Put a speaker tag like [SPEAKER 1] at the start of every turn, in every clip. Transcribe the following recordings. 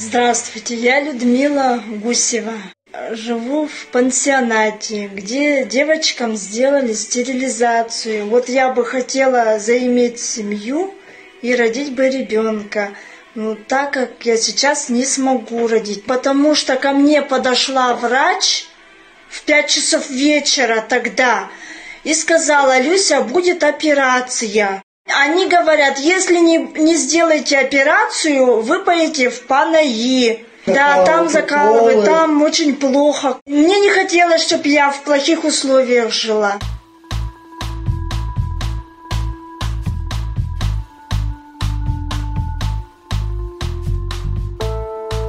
[SPEAKER 1] Здравствуйте, я Людмила Гусева. Живу в пансионате, где девочкам сделали стерилизацию. Вот я бы хотела заиметь семью и родить бы ребенка. Ну, так как я сейчас не смогу родить, потому что ко мне подошла врач в пять часов вечера тогда и сказала, Люся, будет операция. Они говорят, если не, не сделаете операцию, вы поедете в Панаи. Да, там закалывают, там очень плохо. Мне не хотелось, чтобы я в плохих условиях жила.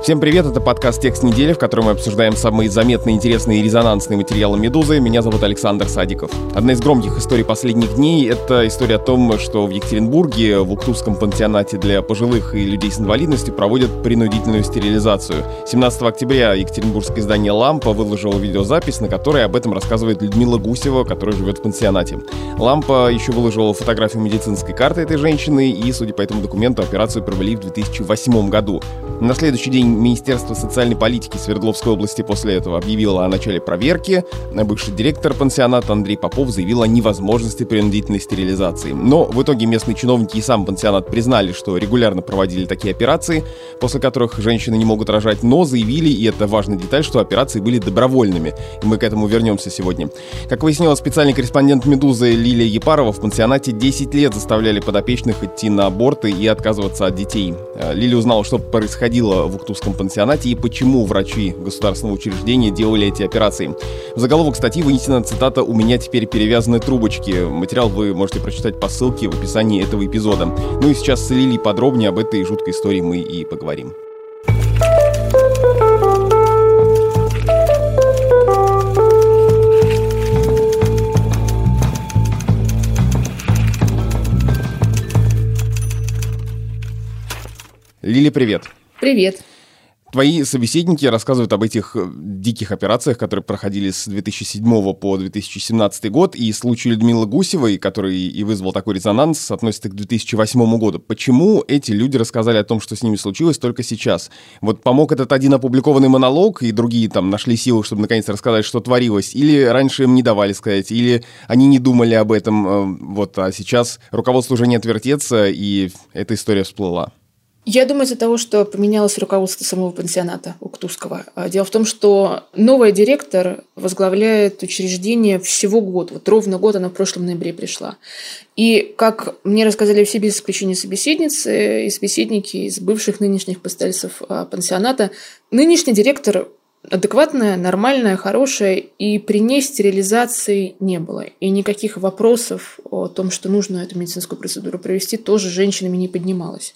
[SPEAKER 2] Всем привет, это подкаст «Текст недели», в котором мы обсуждаем самые заметные, интересные и резонансные материалы «Медузы». Меня зовут Александр Садиков. Одна из громких историй последних дней — это история о том, что в Екатеринбурге в Уктусском пансионате для пожилых и людей с инвалидностью проводят принудительную стерилизацию. 17 октября екатеринбургское издание «Лампа» выложило видеозапись, на которой об этом рассказывает Людмила Гусева, которая живет в пансионате. «Лампа» еще выложила фотографию медицинской карты этой женщины, и, судя по этому документу, операцию провели в 2008 году. На следующий день Министерство социальной политики Свердловской области после этого объявило о начале проверки. Бывший директор пансионата Андрей Попов заявил о невозможности принудительной стерилизации. Но в итоге местные чиновники и сам пансионат признали, что регулярно проводили такие операции, после которых женщины не могут рожать, но заявили, и это важная деталь, что операции были добровольными. И мы к этому вернемся сегодня. Как выяснила специальный корреспондент «Медузы» Лилия Епарова, в пансионате 10 лет заставляли подопечных идти на аборты и отказываться от детей. Лилия узнала, что происходило в Уктусском медицинском пансионате и почему врачи государственного учреждения делали эти операции. В заголовок статьи вынесена цитата «У меня теперь перевязаны трубочки». Материал вы можете прочитать по ссылке в описании этого эпизода. Ну и сейчас с Лилией подробнее об этой жуткой истории мы и поговорим. Лили, привет.
[SPEAKER 3] Привет.
[SPEAKER 2] Твои собеседники рассказывают об этих э, диких операциях, которые проходили с 2007 по 2017 год, и случай Людмилы Гусевой, который и вызвал такой резонанс, относится к 2008 году. Почему эти люди рассказали о том, что с ними случилось только сейчас? Вот помог этот один опубликованный монолог, и другие там нашли силы, чтобы наконец рассказать, что творилось, или раньше им не давали сказать, или они не думали об этом, э, вот, а сейчас руководство уже не отвертеться, и эта история всплыла.
[SPEAKER 3] Я думаю, из-за того, что поменялось руководство самого пансионата Уктусского. А, дело в том, что новый директор возглавляет учреждение всего год. Вот ровно год она в прошлом ноябре пришла. И, как мне рассказали все без исключения собеседницы и собеседники из бывших нынешних постояльцев а, пансионата, нынешний директор адекватная, нормальная, хорошая, и при ней стерилизации не было. И никаких вопросов о том, что нужно эту медицинскую процедуру провести, тоже женщинами не поднималось.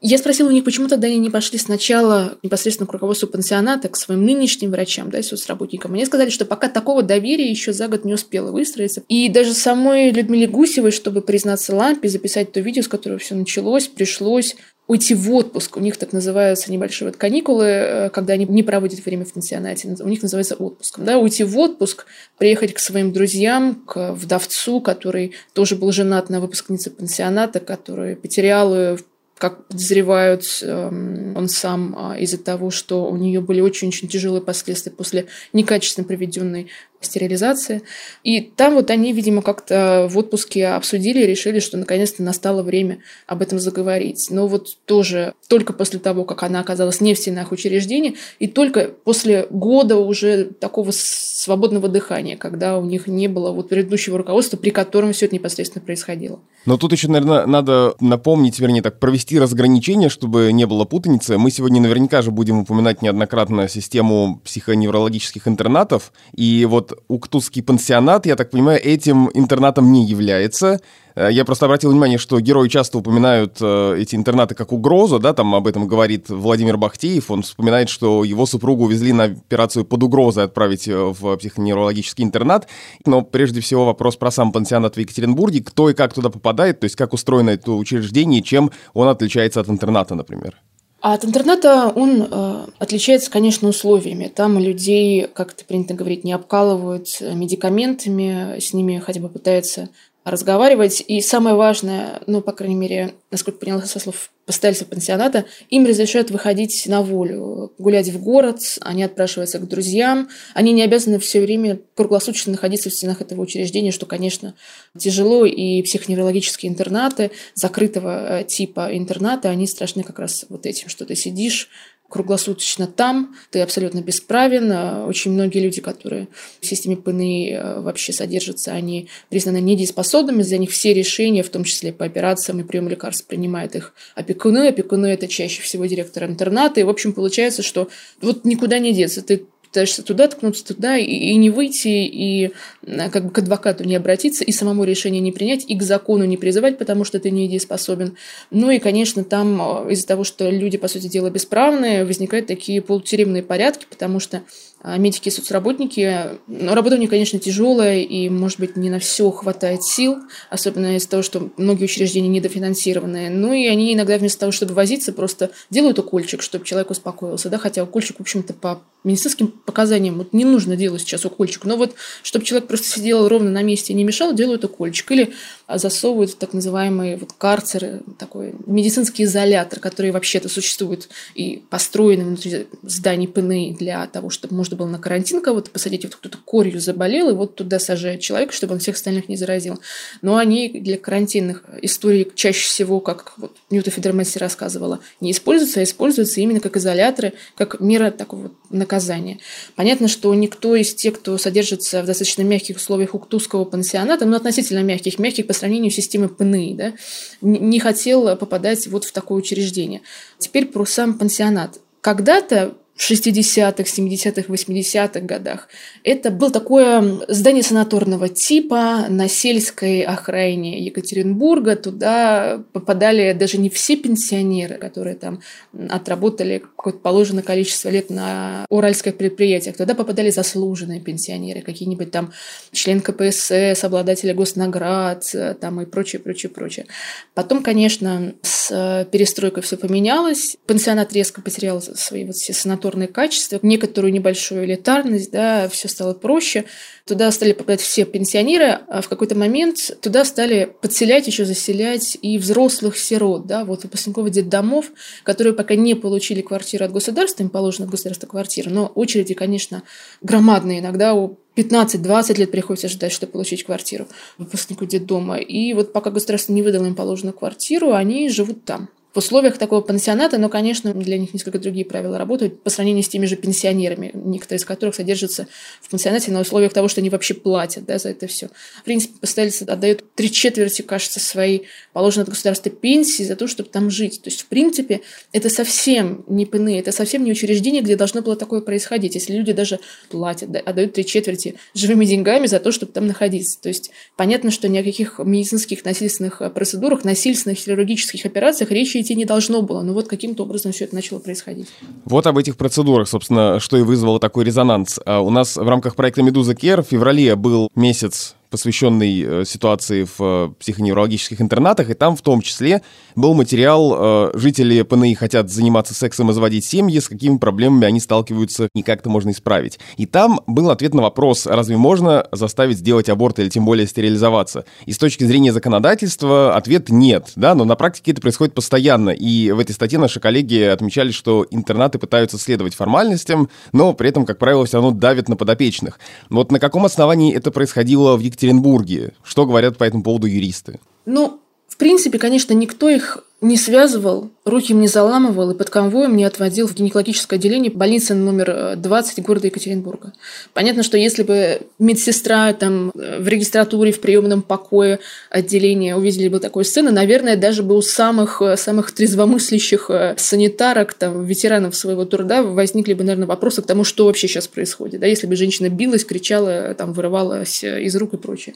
[SPEAKER 3] Я спросила у них, почему тогда они не пошли сначала непосредственно к руководству пансионата, к своим нынешним врачам, да, и соцработникам. Мне сказали, что пока такого доверия еще за год не успело выстроиться. И даже самой Людмиле Гусевой, чтобы признаться Лампе, записать то видео, с которого все началось, пришлось уйти в отпуск. У них так называются небольшие вот каникулы, э, когда они не проводят время в пансионате. У них называется отпуском. Да? Уйти в отпуск, приехать к своим друзьям, к вдовцу, который тоже был женат на выпускнице пансионата, который потерял как подозревают эм, он сам а, из-за того, что у нее были очень-очень тяжелые последствия после некачественно проведенной стерилизации. И там вот они, видимо, как-то в отпуске обсудили и решили, что наконец-то настало время об этом заговорить. Но вот тоже только после того, как она оказалась не в стенах учреждения, и только после года уже такого свободного дыхания, когда у них не было вот предыдущего руководства, при котором все это непосредственно происходило.
[SPEAKER 2] Но тут еще, наверное, надо напомнить, вернее, так, провести разграничение, чтобы не было путаницы. Мы сегодня наверняка же будем упоминать неоднократно систему психоневрологических интернатов. И вот Уктусский пансионат, я так понимаю, этим интернатом не является. Э, я просто обратил внимание, что герои часто упоминают э, эти интернаты как угрозу, да, там об этом говорит Владимир Бахтеев, он вспоминает, что его супругу увезли на операцию под угрозой отправить э, в психоневрологический интернат, но прежде всего вопрос про сам пансионат в Екатеринбурге, кто и как туда попадает, то есть как устроено это учреждение, чем он отличается от интерната, например.
[SPEAKER 3] А от интерната он э, отличается, конечно, условиями. Там людей, как это принято говорить, не обкалывают медикаментами, с ними хотя бы пытаются разговаривать. И самое важное, ну, по крайней мере, насколько поняла со слов постояльцев пансионата, им разрешают выходить на волю, гулять в город, они отпрашиваются к друзьям, они не обязаны все время круглосуточно находиться в стенах этого учреждения, что, конечно, тяжело, и психоневрологические интернаты закрытого э, типа интерната, они страшны как раз вот этим, что ты сидишь круглосуточно там, ты абсолютно бесправен. А очень многие люди, которые в системе ПНИ э, вообще содержатся, они признаны недееспособными, за них все решения, в том числе по операциям и приему лекарств, принимают их опекуны. Опекуны – это чаще всего директор интерната. И, в общем, получается, что вот никуда не деться. Ты пытаешься туда ткнуться, туда, и, и не выйти, и как бы к адвокату не обратиться, и самому решение не принять, и к закону не призывать, потому что ты не недееспособен. Ну и, конечно, там э, из-за того, что люди, по сути дела, бесправные, возникают такие полутюремные порядки, потому что медики и соцработники. Но работа у них, конечно, тяжелая, и, может быть, не на все хватает сил, особенно из-за того, что многие учреждения недофинансированные. Ну и они иногда вместо того, чтобы возиться, просто делают укольчик, чтобы человек успокоился. Да? Хотя укольчик, в общем-то, по медицинским показаниям вот не нужно делать сейчас укольчик. Но вот, чтобы человек просто сидел ровно на месте и не мешал, делают укольчик. Или засовывают в так называемый вот карцер, такой медицинский изолятор, который вообще-то существует и построен внутри зданий ПНИ для того, чтобы можно было на карантин кого-то посадить, вот кто-то корью заболел, и вот туда сажают человека, чтобы он всех остальных не заразил. Но они для карантинных историй чаще всего, как вот Ньюта Федермесси рассказывала, не используются, а используются именно как изоляторы, как мера такого наказания. Понятно, что никто из тех, кто содержится в достаточно мягких условиях уктузского пансионата, ну, относительно мягких, мягких по сравнению с системой ПНИ, да, не хотел попадать вот в такое учреждение. Теперь про сам пансионат. Когда-то в 60-х, 70-х, 80-х годах. Это было такое здание санаторного типа на сельской окраине Екатеринбурга. Туда попадали даже не все пенсионеры, которые там отработали какое-то положенное количество лет на уральских предприятиях. Туда попадали заслуженные пенсионеры, какие-нибудь там член КПСС, обладатели госнаград там и прочее, прочее, прочее. Потом, конечно, с перестройкой все поменялось. Пансионат резко потерял свои вот все санаторные лабораторные качества, некоторую небольшую элитарность, да, все стало проще. Туда стали попадать все пенсионеры, а в какой-то момент туда стали подселять, еще заселять и взрослых сирот, да, вот выпускников детдомов, которые пока не получили квартиру от государства, им положена государство квартира, но очереди, конечно, громадные, иногда у 15-20 лет приходится ждать, чтобы получить квартиру выпускнику детдома. И вот пока государство не выдало им положенную квартиру, они живут там в условиях такого пансионата, но, конечно, для них несколько другие правила работают по сравнению с теми же пенсионерами, некоторые из которых содержатся в пансионате на условиях того, что они вообще платят да, за это все. В принципе, постояльцы отдают три четверти, кажется, своей положенной от государства пенсии за то, чтобы там жить. То есть, в принципе, это совсем не ПН, это совсем не учреждение, где должно было такое происходить. Если люди даже платят, да, отдают три четверти живыми деньгами за то, чтобы там находиться. То есть, понятно, что ни о каких медицинских насильственных процедурах, насильственных хирургических операциях речи идти не должно было. Но вот каким-то образом все это начало происходить.
[SPEAKER 2] Вот об этих процедурах, собственно, что и вызвало такой резонанс. А у нас в рамках проекта «Медуза Кер» в феврале был месяц посвященный э, ситуации в э, психоневрологических интернатах, и там в том числе был материал э, «Жители ПНИ хотят заниматься сексом и заводить семьи, с какими проблемами они сталкиваются и как это можно исправить». И там был ответ на вопрос, разве можно заставить сделать аборт или тем более стерилизоваться? И с точки зрения законодательства ответ «нет», да, но на практике это происходит постоянно, и в этой статье наши коллеги отмечали, что интернаты пытаются следовать формальностям, но при этом, как правило, все равно давят на подопечных. Вот на каком основании это происходило в Екатеринбурге? Екатеринбурге. Что говорят по этому поводу юристы?
[SPEAKER 3] Ну, в принципе, конечно, никто их не связывал, руки им не заламывал и под конвоем не отводил в гинекологическое отделение больницы номер 20 города Екатеринбурга. Понятно, что если бы медсестра там в регистратуре, в приемном покое отделения увидели бы такую сцену, наверное, даже бы у самых, самых трезвомыслящих э, санитарок, там, ветеранов своего труда возникли бы, наверное, вопросы к тому, что вообще сейчас происходит. Да? Если бы женщина билась, кричала, там, вырывалась из рук и прочее.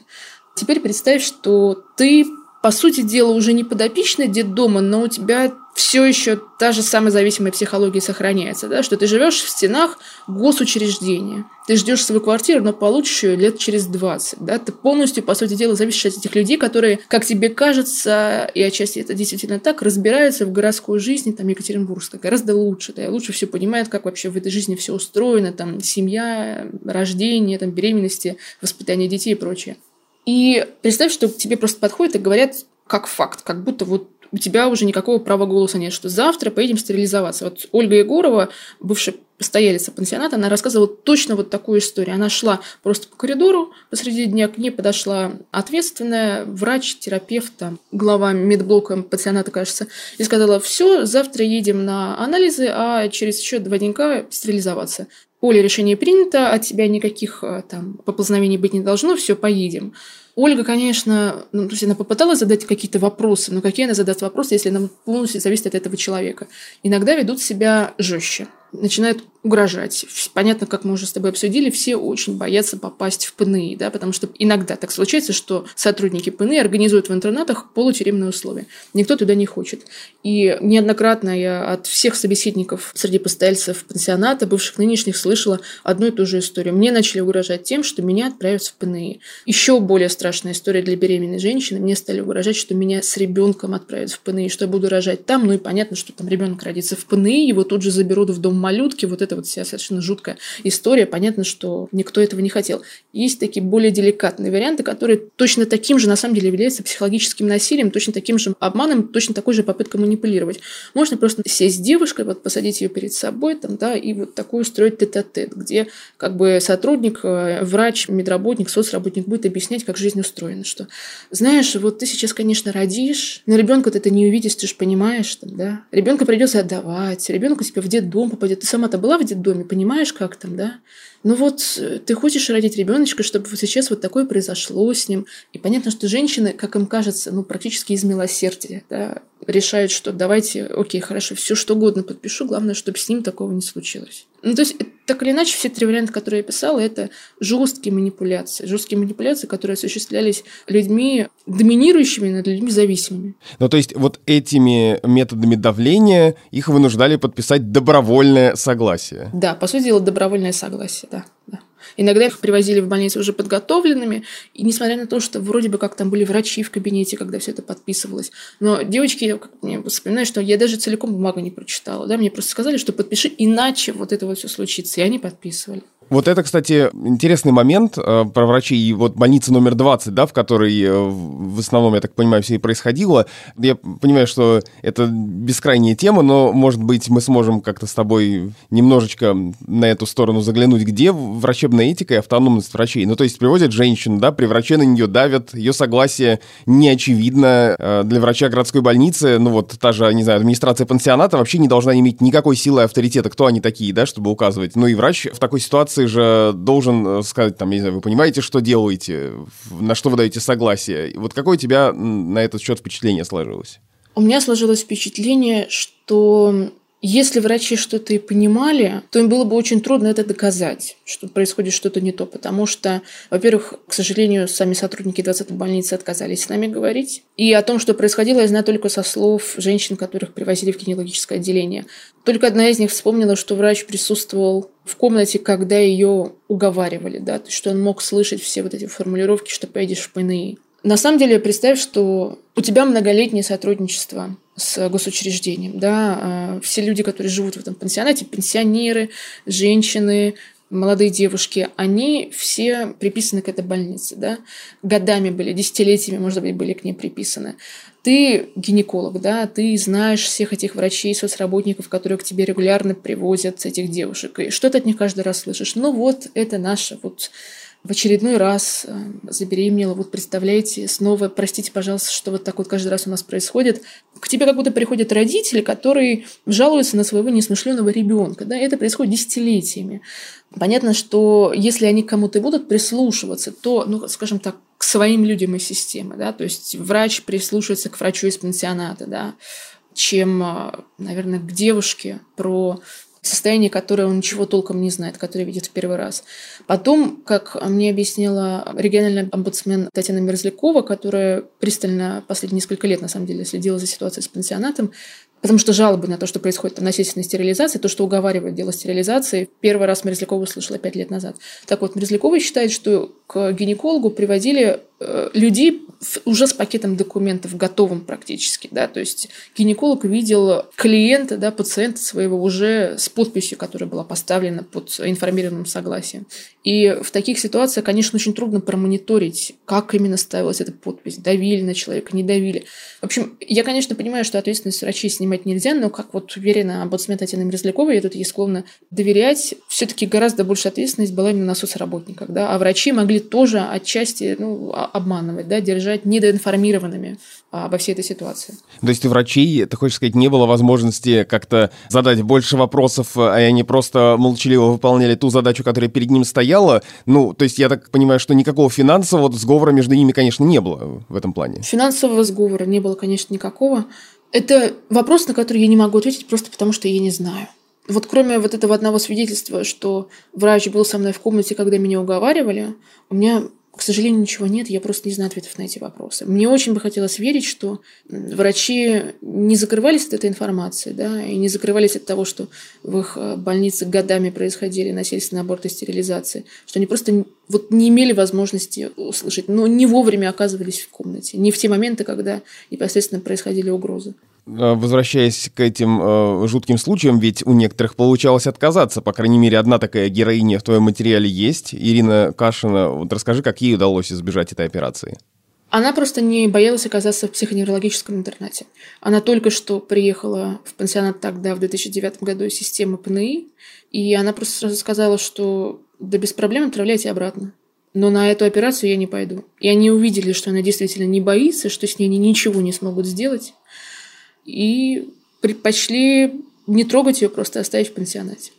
[SPEAKER 3] Теперь представь, что ты по сути дела, уже не подопечный детдома, но у тебя все еще та же самая зависимая психология сохраняется, да, что ты живешь в стенах госучреждения. Ты ждешь свою квартиру, но получишь ее лет через 20. Да? Ты полностью, по сути дела, зависишь от этих людей, которые, как тебе кажется, и отчасти это действительно так, разбираются в городской жизни, там, Екатеринбургской, гораздо лучше, да, лучше все понимают, как вообще в этой жизни все устроено, там, семья, рождение, там, беременности, воспитание детей и прочее. И представь, что к тебе просто подходят и говорят как факт, как будто вот у тебя уже никакого права голоса нет, что завтра поедем стерилизоваться. Вот Ольга Егорова, бывшая постоялица пансионата, она рассказывала точно вот такую историю. Она шла просто по коридору, посреди дня к ней подошла ответственная врач, терапевт, там, глава медблока пансионата, кажется, и сказала, все, завтра едем на анализы, а через еще два денька стерилизоваться. Оля, решение принято, от тебя никаких э, там поползновений быть не должно, все, поедем. Ольга, конечно, ну, то есть она попыталась задать какие-то вопросы, но какие она задаст вопросы, если она полностью зависит от этого человека? Иногда ведут себя жестче начинают угрожать. Понятно, как мы уже с тобой обсудили, все очень боятся попасть в ПНИ, да, потому что иногда так случается, что сотрудники ПНИ организуют в интернатах полутюремные условия. Никто туда не хочет. И неоднократно я от всех собеседников среди постояльцев пансионата, бывших нынешних, слышала одну и ту же историю. Мне начали угрожать тем, что меня отправят в ПНИ. Еще более страшная история для беременной женщины. Мне стали угрожать, что меня с ребенком отправят в ПНИ, что я буду рожать там. Ну и понятно, что там ребенок родится в ПНИ, его тут же заберут в дом малютки, вот это вот вся совершенно жуткая история. Понятно, что никто этого не хотел. Есть такие более деликатные варианты, которые точно таким же, на самом деле, являются психологическим насилием, точно таким же обманом, точно такой же попыткой манипулировать. Можно просто сесть с девушкой, вот посадить ее перед собой, там, да, и вот такую строить тет-а-тет, где как бы сотрудник, э, врач, медработник, соцработник будет объяснять, как жизнь устроена, что, знаешь, вот ты сейчас, конечно, родишь, но ребенка ты это не увидишь, ты же понимаешь, там, да, ребенка придется отдавать, ребенку тебе в детдом попадет, ты сама-то была в детдоме, понимаешь, как там, да? Ну вот э, ты хочешь родить ребеночка, чтобы вот сейчас вот такое произошло с ним. И понятно, что женщины, как им кажется, ну практически из милосердия, да, решают, что давайте, окей, хорошо, все что угодно подпишу, главное, чтобы с ним такого не случилось. Ну, то есть, так или иначе, все три варианта, которые я писала, это жесткие манипуляции. Жесткие манипуляции, которые осуществлялись людьми, доминирующими над людьми зависимыми.
[SPEAKER 2] Ну, то есть, вот этими методами давления их вынуждали подписать добровольное согласие.
[SPEAKER 3] Да, по сути дела, добровольное согласие, да. да. Иногда их привозили в больницу уже подготовленными, и несмотря на то, что вроде бы как там были врачи в кабинете, когда все это подписывалось, но девочки, мне вспоминаю, что я даже целиком бумагу не прочитала, да, мне просто сказали, что подпиши, иначе вот это вот все случится, и они подписывали.
[SPEAKER 2] Вот это, кстати, интересный момент э, про врачей. И вот больница номер 20, да, в которой э, в основном, я так понимаю, все и происходило. Я понимаю, что это бескрайняя тема, но, может быть, мы сможем как-то с тобой немножечко на эту сторону заглянуть, где врачебная этика и автономность врачей. Ну, то есть приводят женщину, да, при враче на нее давят, ее согласие не очевидно. Э, для врача городской больницы, ну вот та же, не знаю, администрация пансионата вообще не должна иметь никакой силы и авторитета, кто они такие, да, чтобы указывать. Ну и врач в такой ситуации ситуации же должен э, сказать, там, не знаю, вы понимаете, что делаете, на что вы даете согласие. Вот какое у тебя на этот счет впечатление сложилось?
[SPEAKER 3] У меня сложилось впечатление, что если врачи что-то и понимали, то им было бы очень трудно это доказать, что происходит что-то не то, потому что, во-первых, к сожалению, сами сотрудники 20-й больницы отказались с нами говорить. И о том, что происходило, я знаю только со слов женщин, которых привозили в кинологическое отделение. Только одна из них вспомнила, что врач присутствовал в комнате, когда ее уговаривали, да, то есть, что он мог слышать все вот эти формулировки, что поедешь в ПНИ. На самом деле, представь, что у тебя многолетнее сотрудничество с госучреждением. Да? А, все люди, которые живут в этом пансионате, пенсионеры, женщины, молодые девушки, они все приписаны к этой больнице. Да? Годами были, десятилетиями, может быть, были к ней приписаны. Ты гинеколог, да, ты знаешь всех этих врачей, соцработников, которые к тебе регулярно привозят этих девушек. И что ты от них каждый раз слышишь? Ну вот, это наша вот в очередной раз э, забеременела, вот представляете, снова, простите, пожалуйста, что вот так вот каждый раз у нас происходит. К тебе как будто приходят родители, которые жалуются на своего несмышленного ребенка. Да? Это происходит десятилетиями. Понятно, что если они к кому-то будут прислушиваться, то, ну, скажем так, к своим людям из системы, да, то есть врач прислушивается к врачу из пансионата, да, чем, э, наверное, к девушке про состояние, которое он ничего толком не знает, которое видит в первый раз. Потом, как мне объяснила региональный омбудсмен Татьяна Мерзлякова, которая пристально последние несколько лет, на самом деле, следила за ситуацией с пансионатом, Потому что жалобы на то, что происходит насильственная стерилизация, то, что уговаривает дело стерилизации, первый раз Мерзлякова услышала пять лет назад. Так вот, Мерзлякова считает, что к гинекологу приводили людей уже с пакетом документов готовым практически, да, то есть гинеколог видел клиента, да, пациента своего уже с подписью, которая была поставлена под информированным согласием. И в таких ситуациях, конечно, очень трудно промониторить, как именно ставилась эта подпись, давили на человека, не давили. В общем, я, конечно, понимаю, что ответственность врачей снимать нельзя, но, как вот уверена омбудсмен Татьяна Мерзлякова, я тут ей склонна доверять, все-таки гораздо больше ответственность была именно на соцработниках, да, а врачи могли тоже отчасти ну, обманывать, да, держать недоинформированными обо всей этой ситуации.
[SPEAKER 2] То есть у врачей, ты хочешь сказать, не было возможности как-то задать больше вопросов, а они просто молчаливо выполняли ту задачу, которая перед ним стояла? Ну, то есть я так понимаю, что никакого финансового сговора между ними, конечно, не было в этом плане.
[SPEAKER 3] Финансового сговора не было, конечно, никакого. Это вопрос, на который я не могу ответить просто потому, что я не знаю. Вот кроме вот этого одного свидетельства, что врач был со мной в комнате, когда меня уговаривали, у меня к сожалению, ничего нет, я просто не знаю ответов на эти вопросы. Мне очень бы хотелось верить, что врачи не закрывались от этой информации, да, и не закрывались от того, что в их э, больнице годами происходили насильственные аборты стерилизации, что они просто вот не имели возможности услышать, но не вовремя оказывались в комнате, не в те моменты, когда непосредственно происходили угрозы.
[SPEAKER 2] Э, возвращаясь к этим э, жутким случаям, ведь у некоторых получалось отказаться. По крайней мере, одна такая героиня в твоем материале есть. Ирина Кашина. Вот расскажи, как ей удалось избежать этой операции.
[SPEAKER 3] Она просто не боялась оказаться в психоневрологическом интернате. Она только что приехала в пансионат тогда, в 2009 году, из системы ПНИ, и она просто сразу сказала, что да без проблем отправляйте обратно. Но на эту операцию я не пойду. И они увидели, что она действительно не боится, что с ней они ничего не смогут сделать и предпочли не трогать ее, просто оставить в пансионате.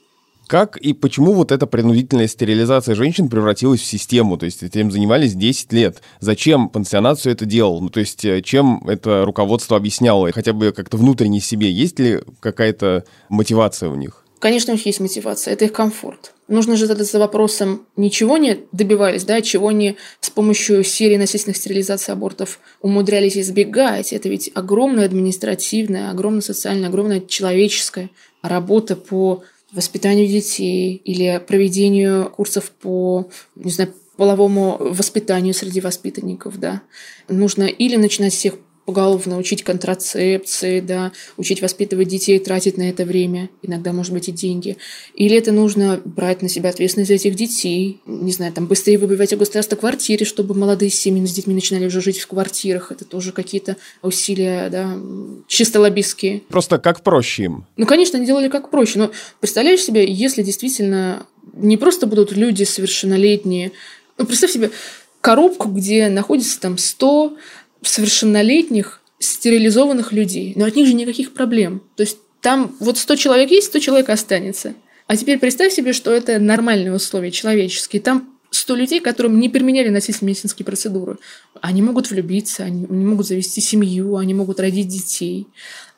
[SPEAKER 2] Как и почему вот эта принудительная стерилизация женщин превратилась в систему? То есть этим занимались 10 лет. Зачем пансионат все это делал? Ну, то есть э, чем это руководство объясняло? И хотя бы как-то внутренне себе есть ли какая-то мотивация у них?
[SPEAKER 3] Конечно, у них есть мотивация. Это их комфорт. Нужно же задаться вопросом, ничего не добивались, да, чего они с помощью серии насильственных стерилизаций абортов умудрялись избегать. Это ведь огромная административная, огромная социальная, огромная человеческая работа по воспитанию детей или проведению курсов по, не знаю, половому воспитанию среди воспитанников, да. Нужно или начинать всех поголовно учить контрацепции, да, учить воспитывать детей, тратить на это время, иногда, может быть, и деньги. Или это нужно брать на себя ответственность за этих детей, не знаю, там, быстрее выбивать у государства квартиры, чтобы молодые семьи с детьми начинали уже жить в квартирах. Это тоже какие-то усилия, да, чисто лоббистские.
[SPEAKER 2] Просто как проще им?
[SPEAKER 3] Ну, конечно, они делали как проще, но представляешь себе, если действительно не просто будут люди совершеннолетние, ну, представь себе коробку, где находится там 100 совершеннолетних стерилизованных людей. Но от них же никаких проблем. То есть там вот 100 человек есть, 100 человек останется. А теперь представь себе, что это нормальные условия, человеческие. Там 100 людей, которым не применяли насильственные медицинские процедуры. Они могут влюбиться, они, они могут завести семью, они могут родить детей.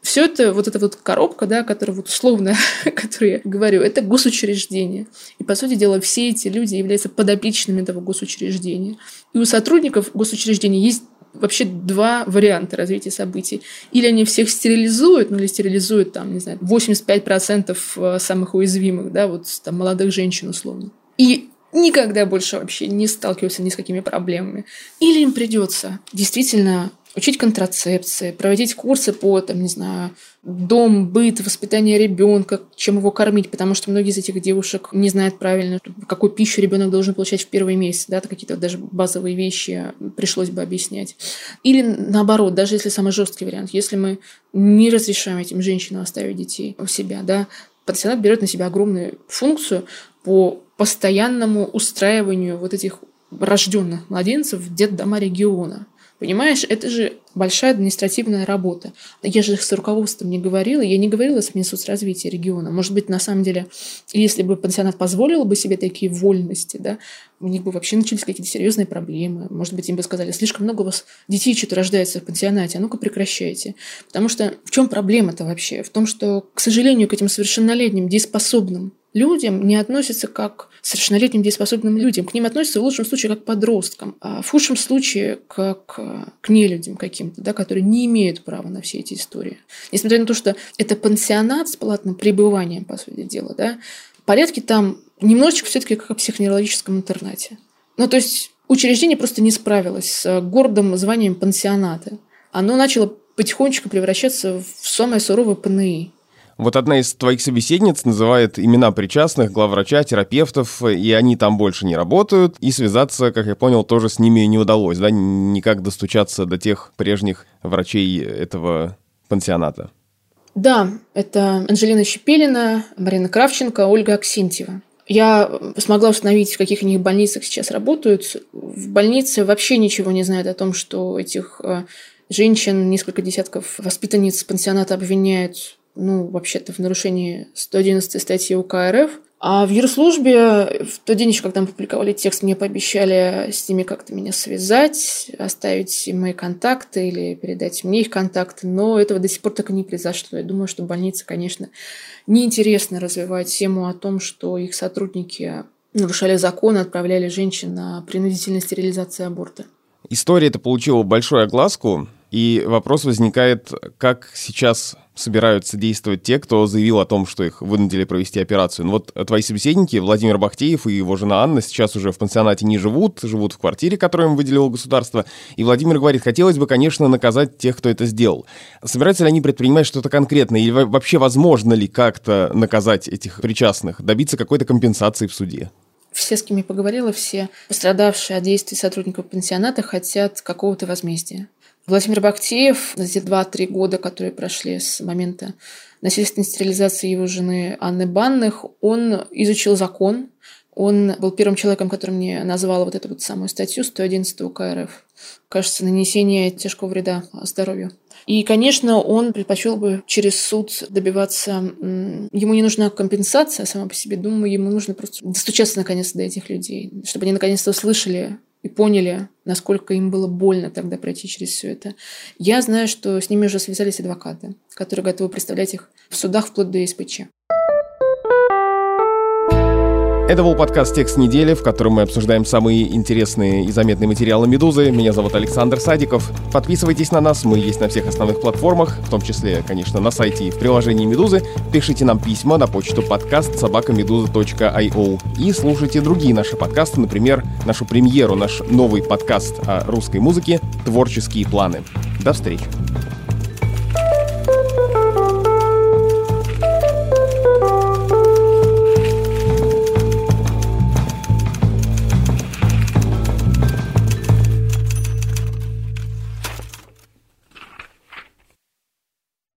[SPEAKER 3] Все это, вот эта вот коробка, да, которая вот условно, которую я говорю, это госучреждение. И, по сути дела, все эти люди являются подопечными этого госучреждения. И у сотрудников госучреждения есть вообще два варианта развития событий. Или они всех стерилизуют, ну или стерилизуют там, не знаю, 85% э, самых уязвимых, да, вот там молодых женщин условно. И никогда больше вообще не сталкиваются ни с какими проблемами. Или им придется действительно учить контрацепции, проводить курсы по, там, не знаю, дом, быт, воспитание ребенка, чем его кормить, потому что многие из этих девушек не знают правильно, какую пищу ребенок должен получать в первый месяц, да, какие-то даже базовые вещи пришлось бы объяснять. Или наоборот, даже если самый жесткий вариант, если мы не разрешаем этим женщинам оставить детей у себя, да, пансионат берет на себя огромную функцию по постоянному устраиванию вот этих рожденных младенцев в детдома региона. Понимаешь, это же большая административная работа. Я же с руководством не говорила, я не говорила с Минсоцразвития региона. Может быть, на самом деле, если бы пансионат позволил бы себе такие вольности, да, у них бы вообще начались какие-то серьезные проблемы. Может быть, им бы сказали, слишком много у вас детей что-то рождается в пансионате, а ну-ка прекращайте. Потому что в чем проблема-то вообще? В том, что, к сожалению, к этим совершеннолетним, дееспособным людям не относятся как совершеннолетним дееспособным людям. К ним относятся в лучшем случае как к подросткам, а в худшем случае как к нелюдям каким-то, да, которые не имеют права на все эти истории. Несмотря на то, что это пансионат с платным пребыванием, по сути дела, да, порядки там немножечко все-таки как в психоневрологическом интернате. Ну, то есть учреждение просто не справилось с гордым званием пансионата. Оно начало потихонечку превращаться в самое суровое ПНИ.
[SPEAKER 2] Вот одна из твоих собеседниц называет имена причастных, главврача, терапевтов, и они там больше не работают, и связаться, как я понял, тоже с ними не удалось, да, никак достучаться до тех прежних врачей этого пансионата.
[SPEAKER 3] Да, это Анжелина Щепелина, Марина Кравченко, Ольга Аксентьева. Я смогла установить, в каких них больницах сейчас работают. В больнице вообще ничего не знают о том, что этих э, женщин, несколько десятков воспитанниц пансионата обвиняют ну, вообще-то в нарушении 111 статьи УК РФ. А в юрслужбе в тот день еще, когда мы публиковали текст, мне пообещали с ними как-то меня связать, оставить мои контакты или передать мне их контакты, но этого до сих пор так и не произошло. Я думаю, что больнице, конечно, неинтересно развивать тему о том, что их сотрудники нарушали закон и отправляли женщин на принудительную стерилизацию аборта.
[SPEAKER 2] История эта получила большую огласку, и вопрос возникает, как сейчас собираются действовать те, кто заявил о том, что их вынудили провести операцию. Ну вот твои собеседники, Владимир Бахтеев и его жена Анна, сейчас уже в пансионате не живут, живут в квартире, которую им выделило государство. И Владимир говорит, хотелось бы, конечно, наказать тех, кто это сделал. Собираются ли они предпринимать что-то конкретное? Или вообще возможно ли как-то наказать этих причастных, добиться какой-то компенсации в суде?
[SPEAKER 3] все, с кем я поговорила, все пострадавшие от действий сотрудников пансионата хотят какого-то возмездия. Владимир Бактеев за те 2-3 года, которые прошли с момента насильственной стерилизации его жены Анны Банных, он изучил закон, он был первым человеком, который мне назвал вот эту вот самую статью 111 УК РФ. Кажется, нанесение тяжкого вреда здоровью. И, конечно, он предпочел бы через суд добиваться... Ему не нужна компенсация сама по себе. Думаю, ему нужно просто достучаться наконец до этих людей, чтобы они наконец-то услышали и поняли, насколько им было больно тогда пройти через все это. Я знаю, что с ними уже связались адвокаты, которые готовы представлять их в судах вплоть до СПЧ.
[SPEAKER 2] Это был подкаст «Текст недели», в котором мы обсуждаем самые интересные и заметные материалы «Медузы». Меня зовут Александр Садиков. Подписывайтесь на нас, мы есть на всех основных платформах, в том числе, конечно, на сайте и в приложении «Медузы». Пишите нам письма на почту подкаст собакамедуза.io и слушайте другие наши подкасты, например, нашу премьеру, наш новый подкаст о русской музыке «Творческие планы». До встречи!